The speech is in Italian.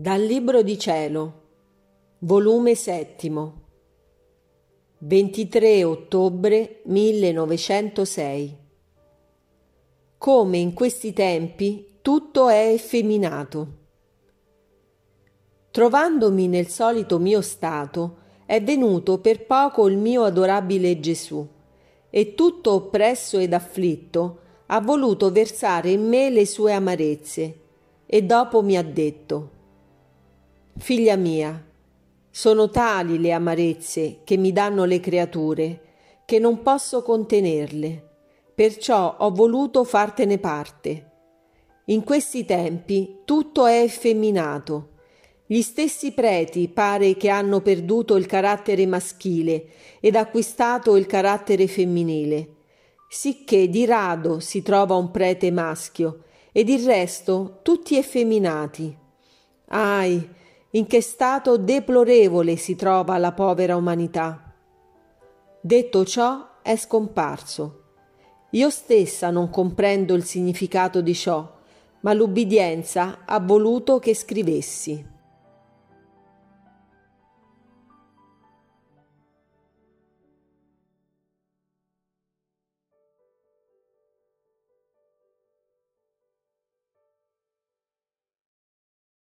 Dal Libro di Cielo, volume settimo, 23 ottobre 1906. Come in questi tempi tutto è effeminato. Trovandomi nel solito mio stato, è venuto per poco il mio adorabile Gesù, e tutto oppresso ed afflitto ha voluto versare in me le sue amarezze, e dopo mi ha detto Figlia mia, sono tali le amarezze che mi danno le creature, che non posso contenerle, perciò ho voluto fartene parte. In questi tempi tutto è effeminato. Gli stessi preti pare che hanno perduto il carattere maschile ed acquistato il carattere femminile, sicché di rado si trova un prete maschio ed il resto tutti effeminati. Ahi, in che stato deplorevole si trova la povera umanità. Detto ciò, è scomparso. Io stessa non comprendo il significato di ciò, ma l'ubbidienza ha voluto che scrivessi.